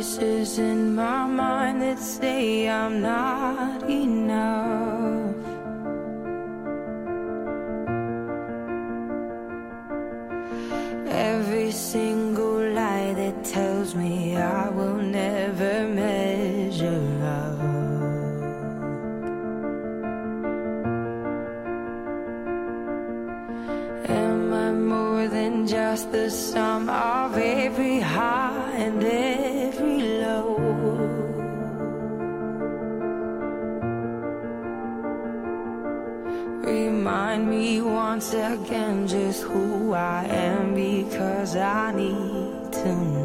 voices in my mind that say I'm not once again just who I am because I need to know.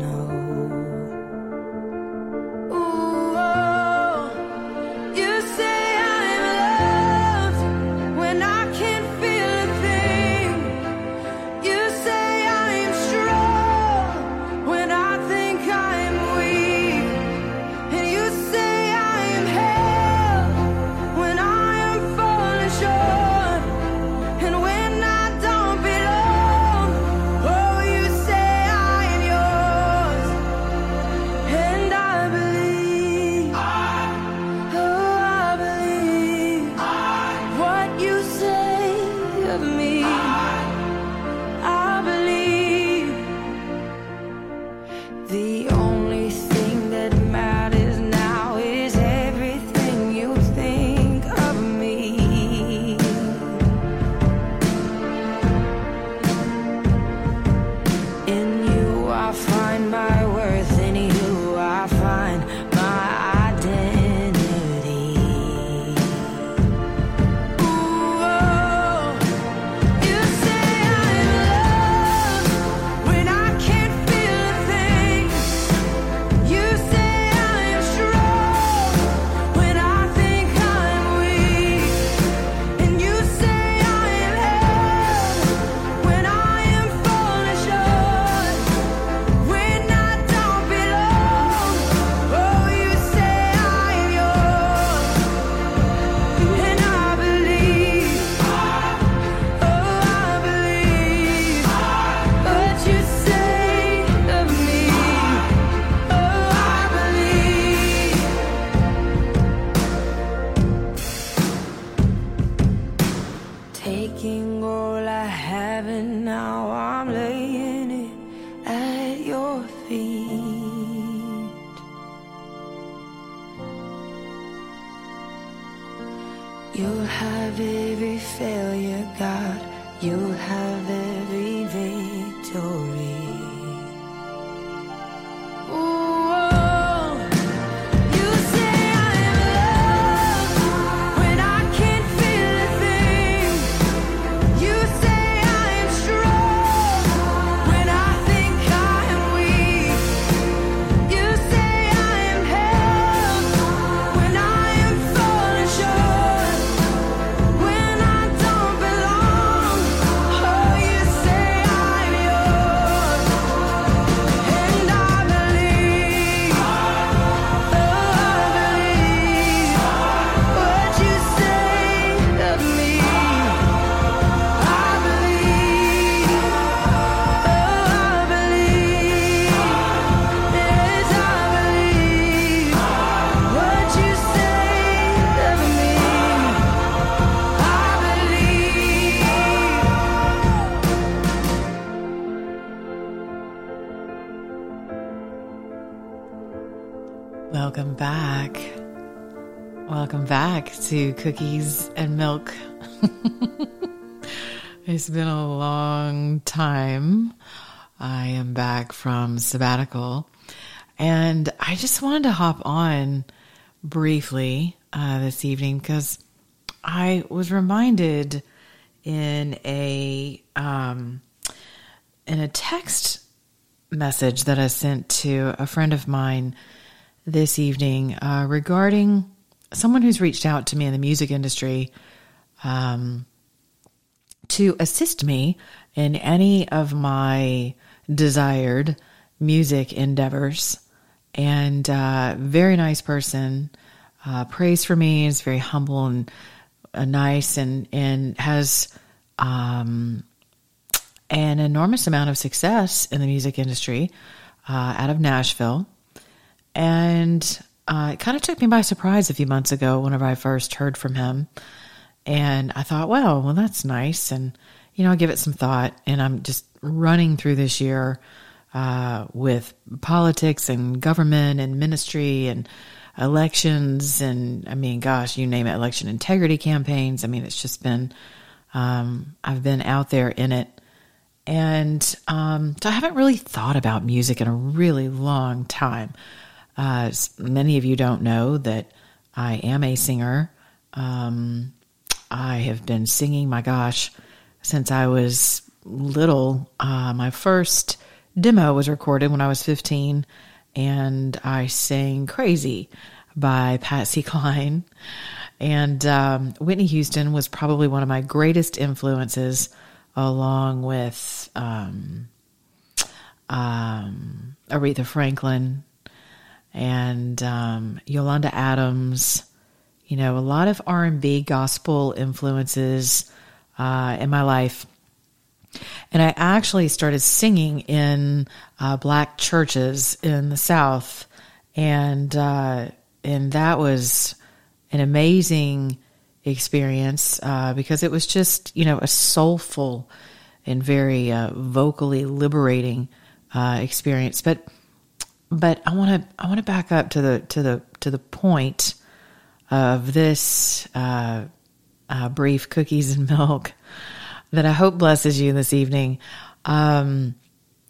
Welcome back to Cookies and Milk. it's been a long time. I am back from sabbatical and I just wanted to hop on briefly uh, this evening because I was reminded in a um, in a text message that I sent to a friend of mine this evening uh, regarding someone who's reached out to me in the music industry um, to assist me in any of my desired music endeavors. And uh, very nice person, uh, prays for me, is very humble and uh, nice, and and has um, an enormous amount of success in the music industry uh, out of Nashville. And uh, it kind of took me by surprise a few months ago whenever I first heard from him. And I thought, well, well, that's nice. And, you know, I'll give it some thought. And I'm just running through this year uh, with politics and government and ministry and elections. And I mean, gosh, you name it, election integrity campaigns. I mean, it's just been, um, I've been out there in it. And um, so I haven't really thought about music in a really long time. Uh, many of you don't know that I am a singer. Um, I have been singing, my gosh, since I was little. Uh, my first demo was recorded when I was 15, and I sang Crazy by Patsy Cline. And um, Whitney Houston was probably one of my greatest influences, along with um, um, Aretha Franklin and um, Yolanda Adams. You know, a lot of R and B gospel influences uh, in my life. And I actually started singing in uh, black churches in the South, and uh, and that was an amazing experience uh, because it was just you know a soulful and very uh, vocally liberating uh, experience. But but I want to I want to back up to the to the to the point of this uh, uh, brief cookies and milk that I hope blesses you this evening. Um,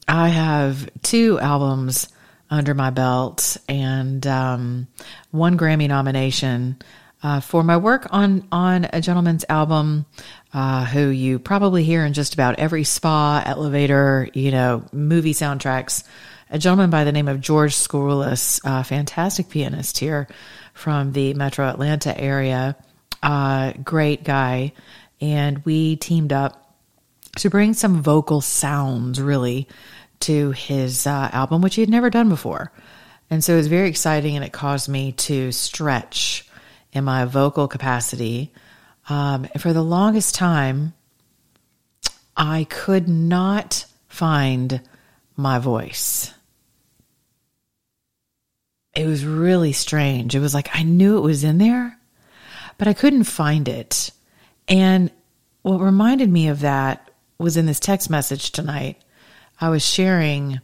I have two albums under my belt and um, one Grammy nomination uh, for my work on on a gentleman's album. Uh, who you probably hear in just about every spa, elevator, you know, movie soundtracks a gentleman by the name of George Skaroulis, a fantastic pianist here from the metro Atlanta area. Uh, great guy. And we teamed up to bring some vocal sounds really to his uh, album, which he had never done before. And so it was very exciting and it caused me to stretch in my vocal capacity. Um, for the longest time, I could not find my voice it was really strange. It was like I knew it was in there, but I couldn't find it. And what reminded me of that was in this text message tonight. I was sharing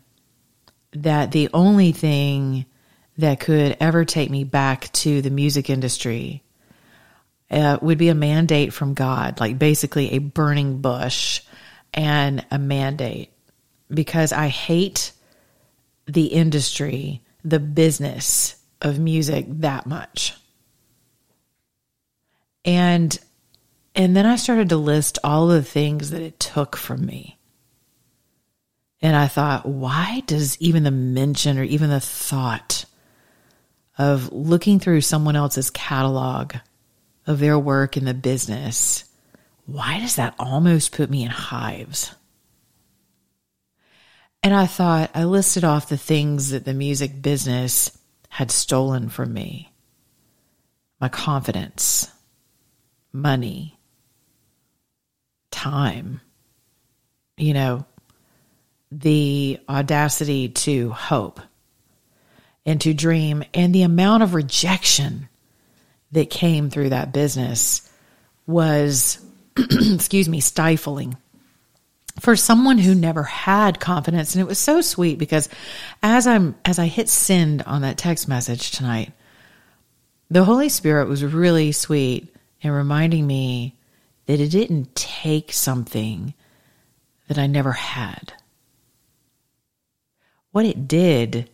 that the only thing that could ever take me back to the music industry uh, would be a mandate from God, like basically a burning bush and a mandate, because I hate the industry the business of music that much. And and then I started to list all the things that it took from me. And I thought, why does even the mention or even the thought of looking through someone else's catalog of their work in the business, why does that almost put me in hives? And I thought, I listed off the things that the music business had stolen from me. My confidence, money, time, you know, the audacity to hope and to dream, and the amount of rejection that came through that business was, excuse me, stifling for someone who never had confidence. And it was so sweet because as i'm as i hit send on that text message tonight the holy spirit was really sweet in reminding me that it didn't take something that i never had. What it did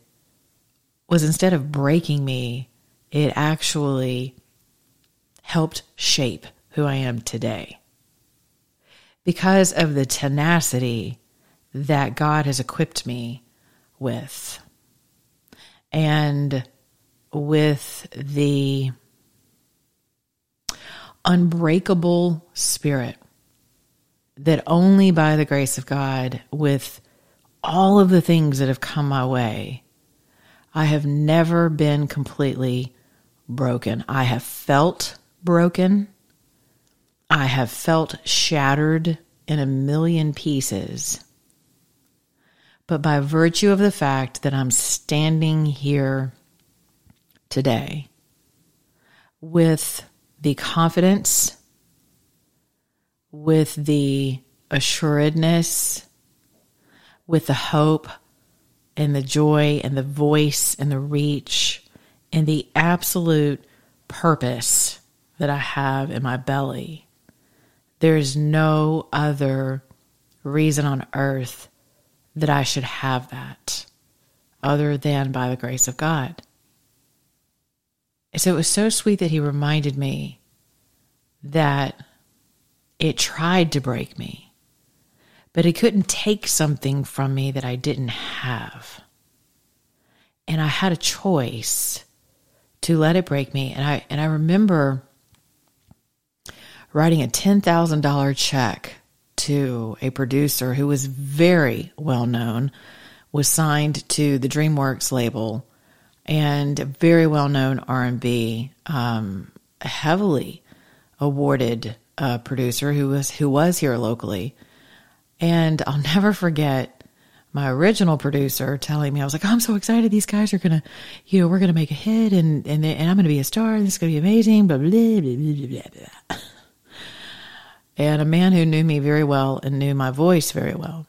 was instead of breaking me it actually helped shape who i am today because of the tenacity that God has equipped me with. And with the unbreakable spirit that only by the grace of God, with all of the things that have come my way, I have never been completely broken. I have felt broken. I have felt shattered in a million pieces. but by virtue of the fact that I'm standing here today with the confidence, with the assuredness, with the hope and the joy and the voice and the reach and the absolute purpose that I have in my belly. There's no other reason on earth that I should have that other than by the grace of God. And so it was so sweet that he reminded me that it tried to break me, but it couldn't take something from me that I didn't have. And I had a choice to let it break me. And I and I remember writing a $10,000 check to a producer who was very well known, was signed to the DreamWorks label, and a very well known R and B, um, heavily awarded uh, producer who was who was here locally. And I'll never forget my original producer telling me, I was like, oh, I'm so excited. These guys are going to, you know, we're going to make a hit and, and, and I'm going to be a star and this is going to be amazing, blah, blah, blah, blah, blah, blah. And a man who knew me very well and knew my voice very well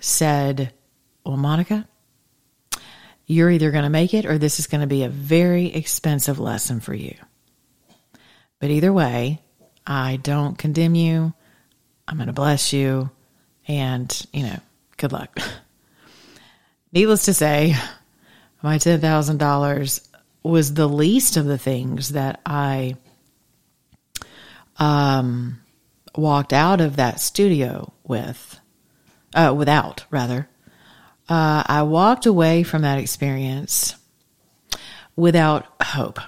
said, Well, Monica, you're either going to make it or this is going to be a very expensive lesson for you. But either way, I don't condemn you. I'm going to bless you. And, you know, good luck. Needless to say, my $10,000 was the least of the things that I um, walked out of that studio with, uh, without rather. Uh, I walked away from that experience without hope.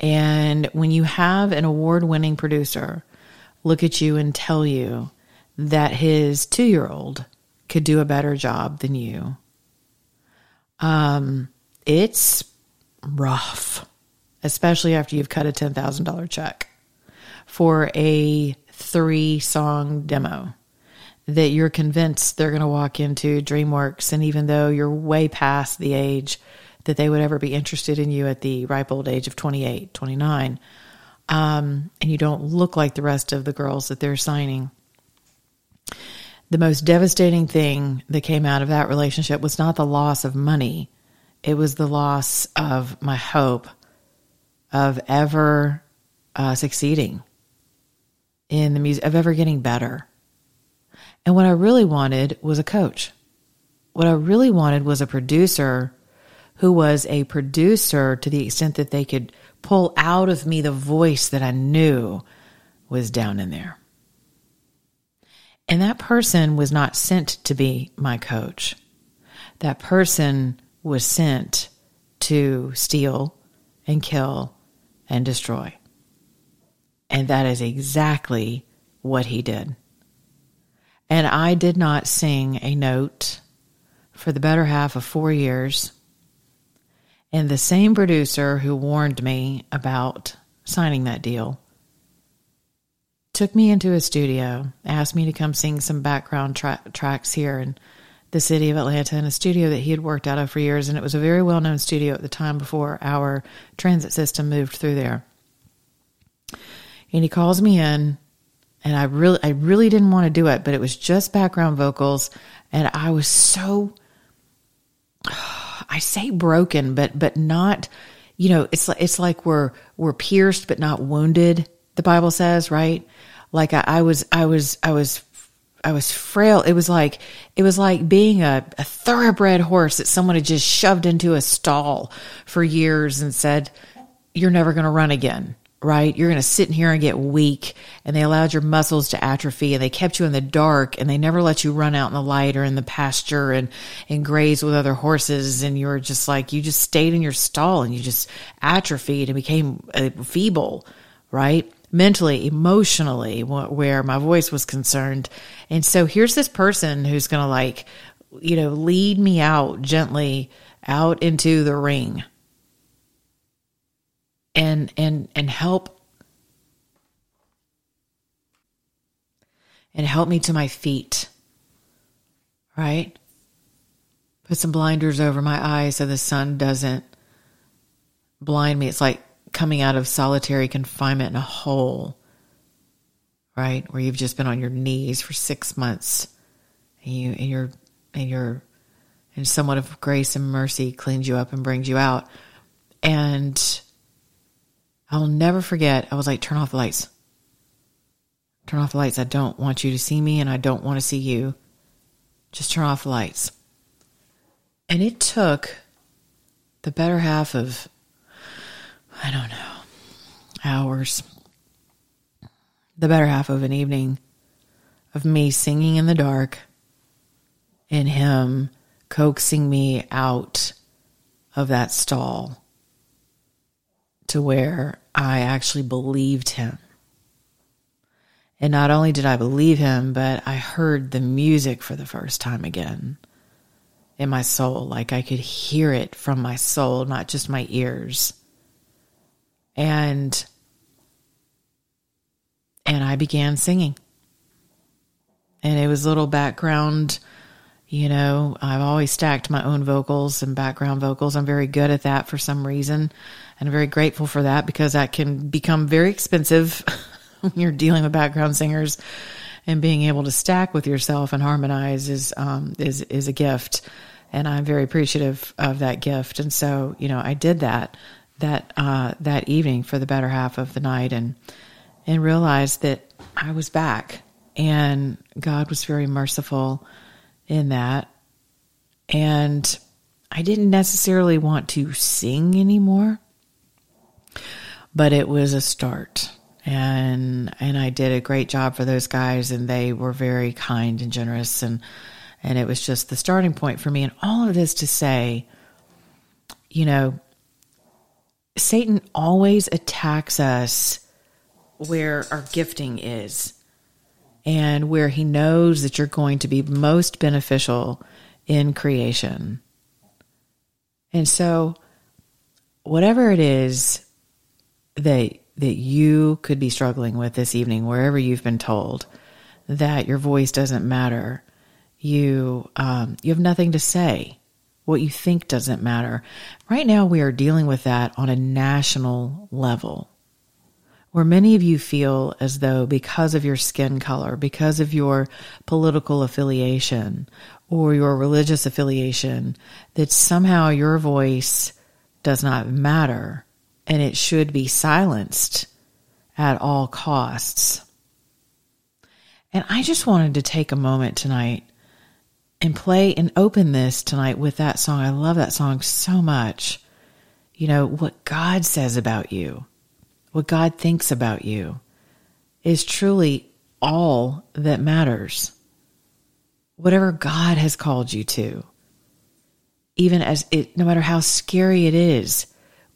And when you have an award winning producer look at you and tell you that his two year old could do a better job than you, um, it's rough, especially after you've cut a $10,000 check for a three song demo that you're convinced they're going to walk into DreamWorks. And even though you're way past the age that they would ever be interested in you at the ripe old age of 28, 29, um, and you don't look like the rest of the girls that they're signing. The most devastating thing that came out of that relationship was not the loss of money, it was the loss of my hope of ever uh, succeeding in the music, of ever getting better. And what I really wanted was a coach. What I really wanted was a producer who was a producer to the extent that they could pull out of me the voice that I knew was down in there. And that person was not sent to be my coach. That person was sent to steal and kill and destroy. And that is exactly what he did. And I did not sing a note for the better half of four years. And the same producer who warned me about signing that deal took me into a studio, asked me to come sing some background tra- tracks here in the city of Atlanta in a studio that he had worked out of for years. And it was a very well known studio at the time before our transit system moved through there and he calls me in and I really I really didn't want to do it, but it was just background vocals and I was so I say broken, but but not you know, it's like it's like we're we're pierced but not wounded, the Bible says, right? Like I, I was I was I was I was frail. It was like it was like being a, a thoroughbred horse that someone had just shoved into a stall for years and said, You're never gonna run again right? You're going to sit in here and get weak. And they allowed your muscles to atrophy and they kept you in the dark and they never let you run out in the light or in the pasture and, and graze with other horses. And you were just like, you just stayed in your stall and you just atrophied and became uh, feeble, right? Mentally, emotionally, where my voice was concerned. And so here's this person who's going to like, you know, lead me out gently out into the ring and and and help and help me to my feet right put some blinders over my eyes so the sun doesn't blind me. It's like coming out of solitary confinement in a hole, right? Where you've just been on your knees for six months and you and you're and you're and someone of grace and mercy cleans you up and brings you out. And I'll never forget, I was like, turn off the lights. Turn off the lights. I don't want you to see me and I don't want to see you. Just turn off the lights. And it took the better half of, I don't know, hours, the better half of an evening of me singing in the dark and him coaxing me out of that stall to where I actually believed him. And not only did I believe him, but I heard the music for the first time again in my soul. Like I could hear it from my soul, not just my ears. And and I began singing. And it was little background, you know, I've always stacked my own vocals and background vocals. I'm very good at that for some reason. And I'm very grateful for that because that can become very expensive when you're dealing with background singers. And being able to stack with yourself and harmonize is um, is is a gift. And I'm very appreciative of that gift. And so, you know, I did that that uh, that evening for the better half of the night, and and realized that I was back, and God was very merciful in that, and I didn't necessarily want to sing anymore, but it was a start. And and I did a great job for those guys, and they were very kind and generous, and and it was just the starting point for me. And all of this to say, you know, Satan always attacks us where our gifting is and where he knows that you're going to be most beneficial in creation. And so, whatever it is that that you could be struggling with this evening, wherever you've been told that your voice doesn't matter, you um, you have nothing to say. What you think doesn't matter. Right now, we are dealing with that on a national level, where many of you feel as though because of your skin color, because of your political affiliation, or your religious affiliation, that somehow your voice does not matter and it should be silenced at all costs. And I just wanted to take a moment tonight and play and open this tonight with that song. I love that song so much. You know, what God says about you, what God thinks about you is truly all that matters. Whatever God has called you to, even as it, no matter how scary it is,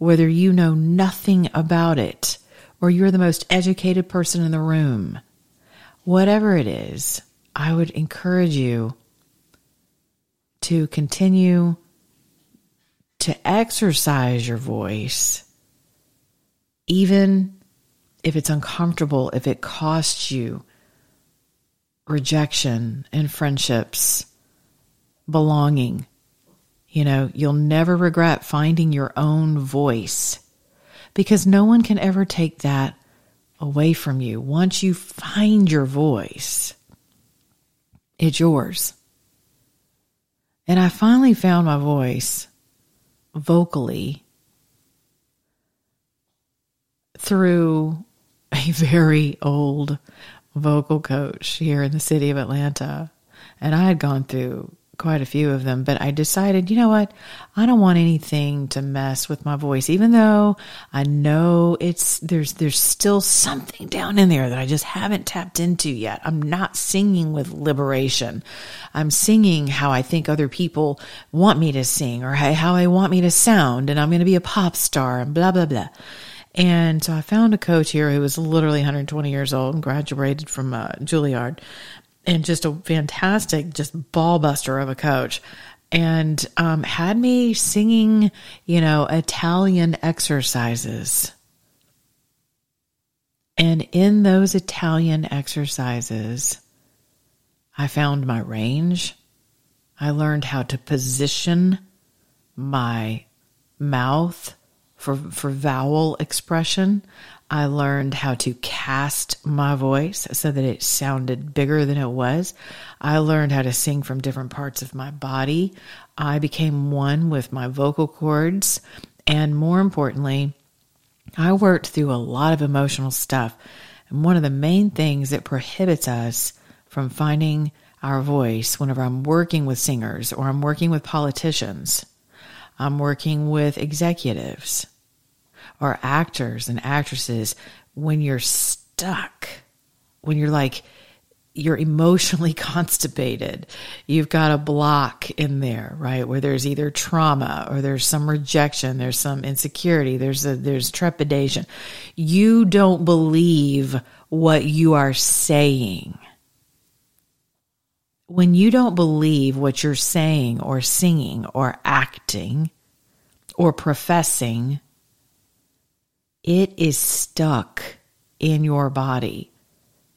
whether you know nothing about it or you're the most educated person in the room, whatever it is, I would encourage you to continue to exercise your voice, even if it's uncomfortable, if it costs you rejection and friendships, belonging. You know, you'll never regret finding your own voice because no one can ever take that away from you. Once you find your voice, it's yours. And I finally found my voice vocally through a very old vocal coach here in the city of Atlanta. And I had gone through quite a few of them, but I decided, you know what? I don't want anything to mess with my voice, even though I know it's, there's, there's still something down in there that I just haven't tapped into yet. I'm not singing with liberation. I'm singing how I think other people want me to sing or how I want me to sound. And I'm going to be a pop star and blah, blah, blah. And so I found a coach here who was literally 120 years old and graduated from uh, Juilliard and just a fantastic, just ball buster of a coach. And um, had me singing, you know, Italian exercises. And in those Italian exercises, I found my range. I learned how to position my mouth for, for vowel expression. I learned how to cast my voice so that it sounded bigger than it was. I learned how to sing from different parts of my body. I became one with my vocal cords. And more importantly, I worked through a lot of emotional stuff. And one of the main things that prohibits us from finding our voice whenever I'm working with singers or I'm working with politicians. I'm working with executives or actors and actresses when you're stuck, when you're like, you're emotionally constipated. You've got a block in there, right? Where there's either trauma or there's some rejection, there's some insecurity, there's a, there's trepidation. You don't believe what you are saying when you don't believe what you're saying or singing or acting or professing, it is stuck in your body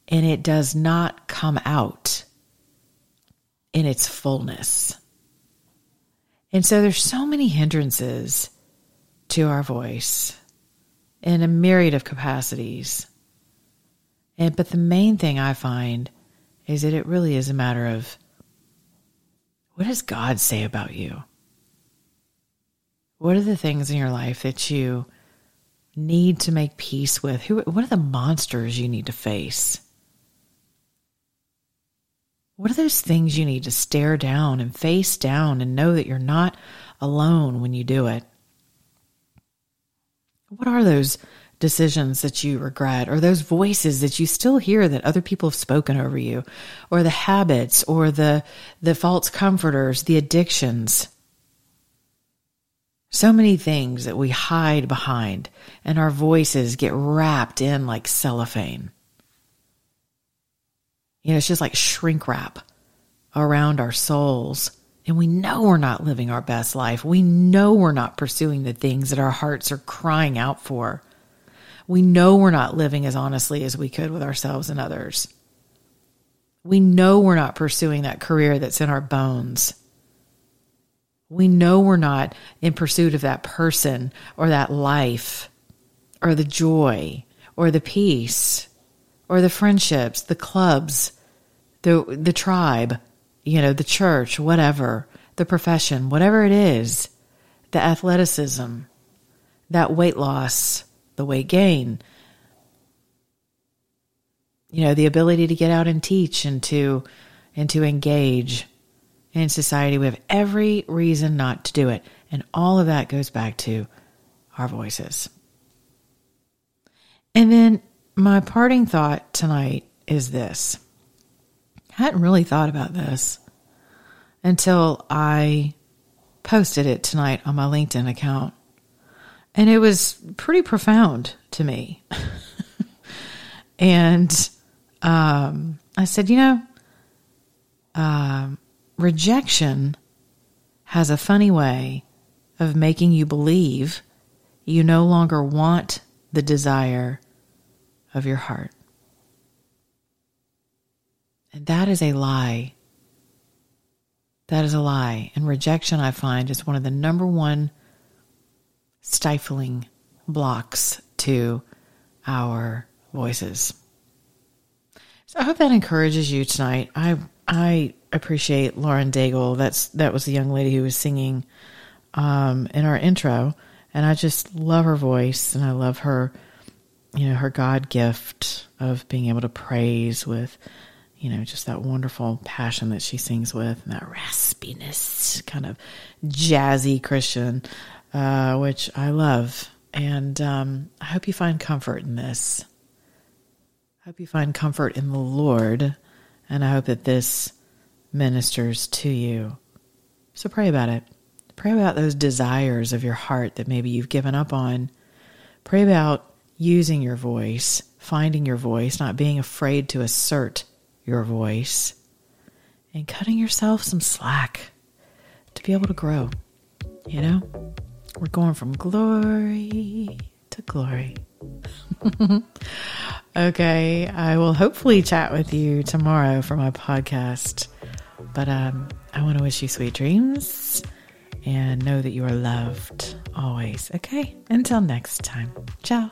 and it does not come out in its fullness. And so there's so many hindrances to our voice in a myriad of capacities. And but the main thing I find is that it really is a matter of what does God say about you? What are the things in your life that you need to make peace with? Who, what are the monsters you need to face? What are those things you need to stare down and face down and know that you're not alone when you do it? What are those decisions that you regret or those voices that you still hear that other people have spoken over you or the habits or the the false comforters the addictions so many things that we hide behind and our voices get wrapped in like cellophane you know it's just like shrink wrap around our souls and we know we're not living our best life. We know we're not pursuing the things that our hearts are crying out for. We know we're not living as honestly as we could with ourselves and others. We know we're not pursuing that career that's in our bones. We know we're not in pursuit of that person or that life or the joy or the peace or the friendships, the clubs, the the tribe, you know, the church, whatever, the profession, whatever it is, the athleticism, that weight loss, the weight gain, you know, the ability to get out and teach and to and to engage in society. We have every reason not to do it. And all of that goes back to our voices. And then my parting thought tonight is this. I hadn't really thought about this until I posted it tonight on my LinkedIn account. And it was pretty profound to me. and um, I said, you know, um, rejection has a funny way of making you believe you no longer want the desire of your heart. And that is a lie. That is a lie. And rejection, I find, is one of the number one stifling blocks to our voices. So I hope that encourages you tonight. I I appreciate Lauren Daigle. That's that was the young lady who was singing um, in our intro, and I just love her voice and I love her, you know, her God gift of being able to praise with, you know, just that wonderful passion that she sings with and that raspiness, kind of jazzy Christian uh, which I love. And um, I hope you find comfort in this. I hope you find comfort in the Lord. And I hope that this ministers to you. So pray about it. Pray about those desires of your heart that maybe you've given up on. Pray about using your voice, finding your voice, not being afraid to assert your voice, and cutting yourself some slack to be able to grow. You know? We're going from glory to glory. okay, I will hopefully chat with you tomorrow for my podcast but um, I want to wish you sweet dreams and know that you are loved always. Okay, until next time. Ciao.